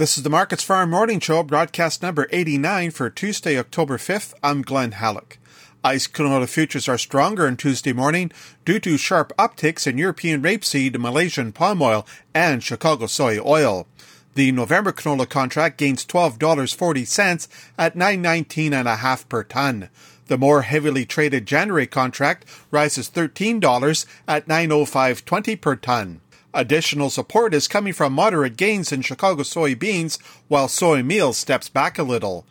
This is the Markets Farm Morning Show, broadcast number 89 for Tuesday, October 5th. I'm Glen Hallick. ICE canola futures are stronger on Tuesday morning due to sharp upticks in European rapeseed, Malaysian palm oil, and Chicago soy oil. The November canola contract gains $12.40 at 919.5 per ton. The more heavily traded January contract rises $13 at 905.20 per ton. Additional support is coming from moderate gains in Chicago soybeans, while soy meal steps back a little.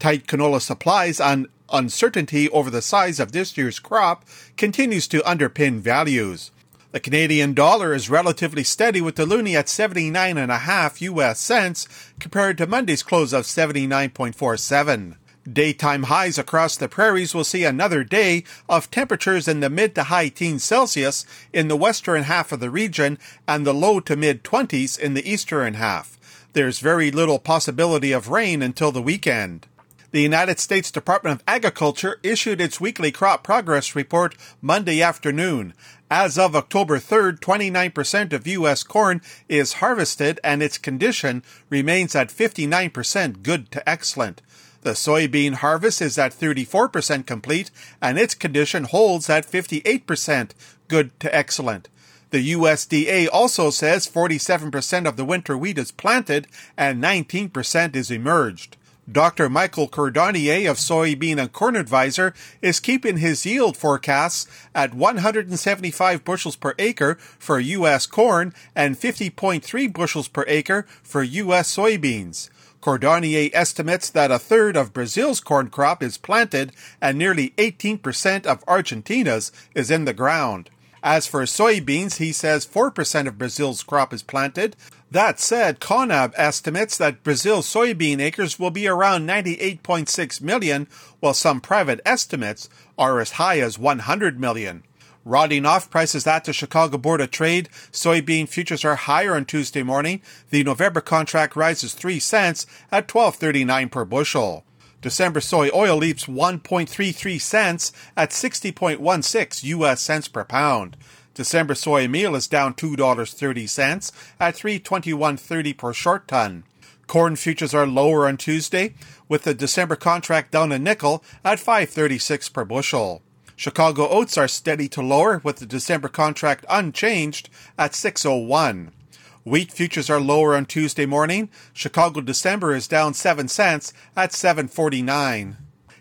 Tight canola supplies and uncertainty over the size of this year's crop continues to underpin values. The Canadian dollar is relatively steady with the loonie at 79.5 US cents compared to Monday's close of 79.47. Daytime highs across the prairies will see another day of temperatures in the mid to high teens Celsius in the western half of the region and the low to mid 20s in the eastern half. There's very little possibility of rain until the weekend. The United States Department of Agriculture issued its weekly crop progress report Monday afternoon. As of October 3rd, 29% of U.S. corn is harvested and its condition remains at 59% good to excellent. The soybean harvest is at 34% complete and its condition holds at 58% good to excellent. The USDA also says 47% of the winter wheat is planted and 19% is emerged. Dr. Michael Cordonnier of Soybean and Corn Advisor is keeping his yield forecasts at 175 bushels per acre for U.S. corn and 50.3 bushels per acre for U.S. soybeans. Cordonnier estimates that a third of Brazil's corn crop is planted and nearly 18% of Argentina's is in the ground. As for soybeans, he says 4% of Brazil's crop is planted. That said, CONAB estimates that Brazil's soybean acres will be around 98.6 million, while some private estimates are as high as 100 million. Rodding off prices at the Chicago Board of Trade, soybean futures are higher on Tuesday morning. The November contract rises 3 cents at 12.39 per bushel. December soy oil leaps 1.33 cents at 60.16 US cents per pound. December soy meal is down $2.30 at 321.30 per short ton. Corn futures are lower on Tuesday, with the December contract down a nickel at 5.36 per bushel. Chicago oats are steady to lower with the December contract unchanged at 601. Wheat futures are lower on Tuesday morning. Chicago December is down 7 cents at 749.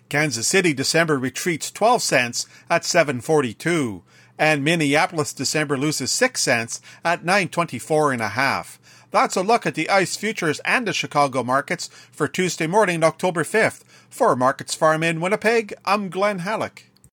Kansas City December retreats 12 cents at 742 and Minneapolis December loses 6 cents at 924 and a half. That's a look at the ICE futures and the Chicago markets for Tuesday morning, October 5th. For Markets Farm in Winnipeg, I'm Glen Hallick.